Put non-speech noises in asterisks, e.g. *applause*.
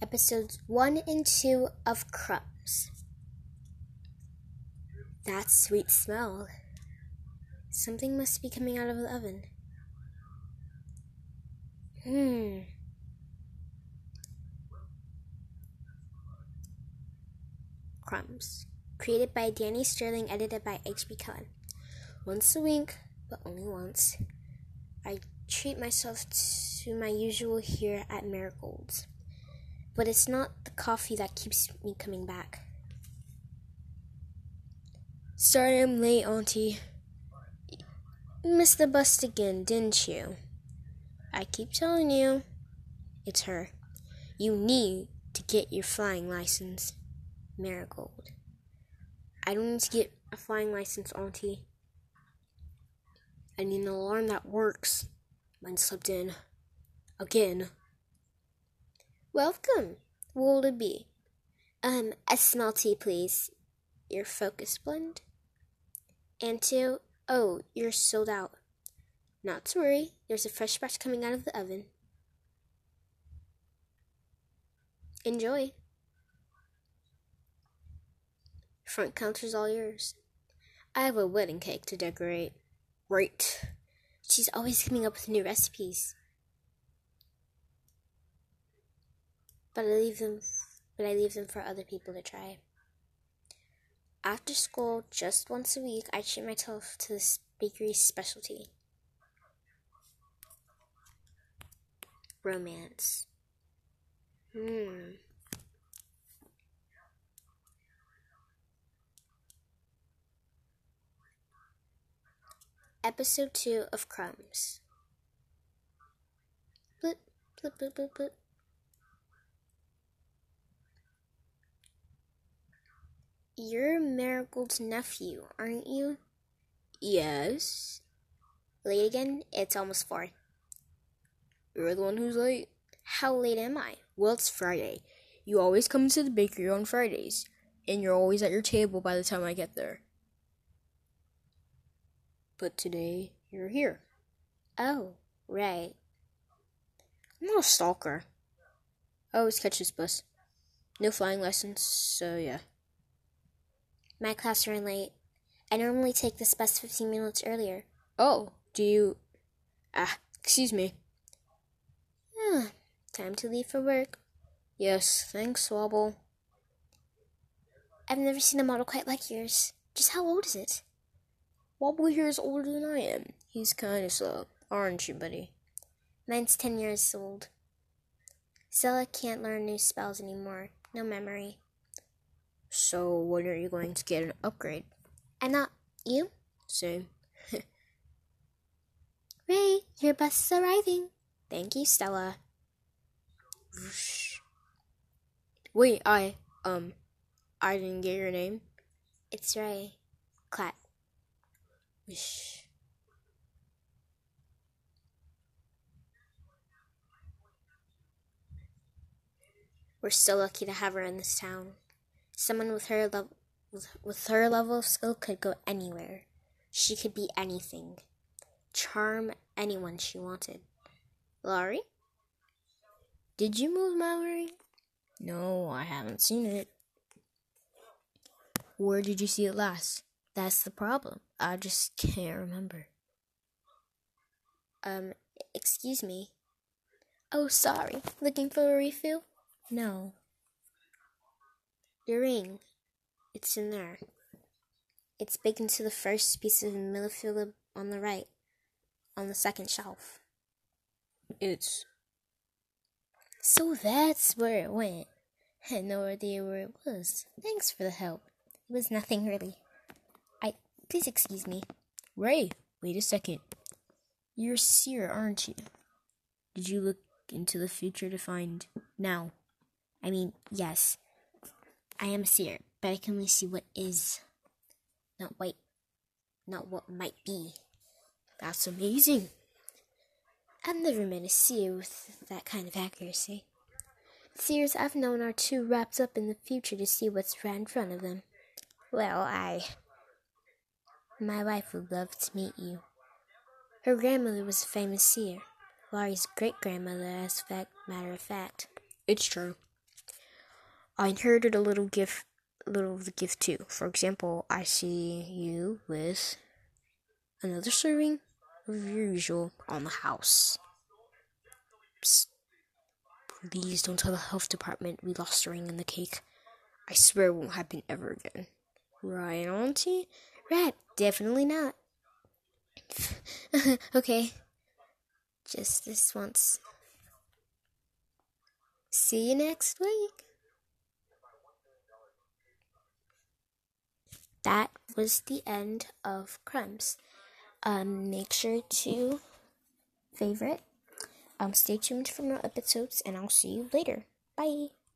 episodes 1 and 2 of Crumbs. That sweet smell. Something must be coming out of the oven. Hmm. Crumbs. Created by Danny Sterling, edited by H.B. Cullen. Once a week, but only once, I treat myself to my usual here at Marigold's. But it's not the coffee that keeps me coming back. Sorry I'm late, Auntie. Missed the bus again, didn't you? I keep telling you, it's her. You need to get your flying license. Marigold. I don't need to get a flying license, Auntie. I need an alarm that works. Mine slipped in. Again. Welcome. What will it be? Um, a small tea, please. Your focus blend? And two, oh, you're sold out. Not to worry, there's a fresh batch coming out of the oven. Enjoy. Front counter's all yours. I have a wedding cake to decorate. Right. She's always coming up with new recipes. But I leave them but I leave them for other people to try. After school, just once a week, I treat myself to this bakery's specialty. Romance. Hmm. Episode 2 of Crumbs. You're Marigold's nephew, aren't you? Yes. Late again? It's almost four. You're the one who's late. How late am I? Well, it's Friday. You always come to the bakery on Fridays, and you're always at your table by the time I get there. But today, you're here. Oh, right. I'm not a stalker. I always catch this bus. No flying lessons, so yeah. My class ran late. I normally take this bus 15 minutes earlier. Oh, do you. Ah, excuse me. Ah, time to leave for work. Yes, thanks, Wobble. I've never seen a model quite like yours. Just how old is it? Wobble here is older than I am. He's kind of slow, aren't you, buddy? Mine's 10 years old. Stella can't learn new spells anymore. No memory. So, when are you going to get an upgrade? I'm not. You? Same. Ray, your bus is arriving. Thank you, Stella. Wait, I, um, I didn't get your name. It's Ray. Clap. Whoosh. We're so lucky to have her in this town. Someone with her level with, her level of skill could go anywhere. She could be anything. Charm anyone she wanted. Laurie? Did you move Mallory? No, I haven't seen it. Where did you see it last? That's the problem. I just can't remember. Um, excuse me. Oh, sorry. Looking for a refill? No. Your ring. It's in there. It's baked into the first piece of millefeuille on the right, on the second shelf. It's. So that's where it went. I had no idea where it was. Thanks for the help. It was nothing really. I. Please excuse me. Ray, wait a second. You're a seer, aren't you? Did you look into the future to find now? I mean, yes. I am a seer, but I can only see what is, not what, not what might be. That's amazing. I've never met a seer with that kind of accuracy. Seers I've known are too wrapped up in the future to see what's right in front of them. Well, I. My wife would love to meet you. Her grandmother was a famous seer. Laurie's great grandmother, as a fact, matter of fact. It's true. I inherited a little gift, little of the gift too. For example, I see you with another serving of your usual on the house. Psst. Please don't tell the health department we lost the ring in the cake. I swear it won't happen ever again. Right, Auntie? Right, definitely not. *laughs* okay. Just this once. See you next week. That was the end of Crumbs. Um, make sure to favorite. Um, stay tuned for more episodes, and I'll see you later. Bye.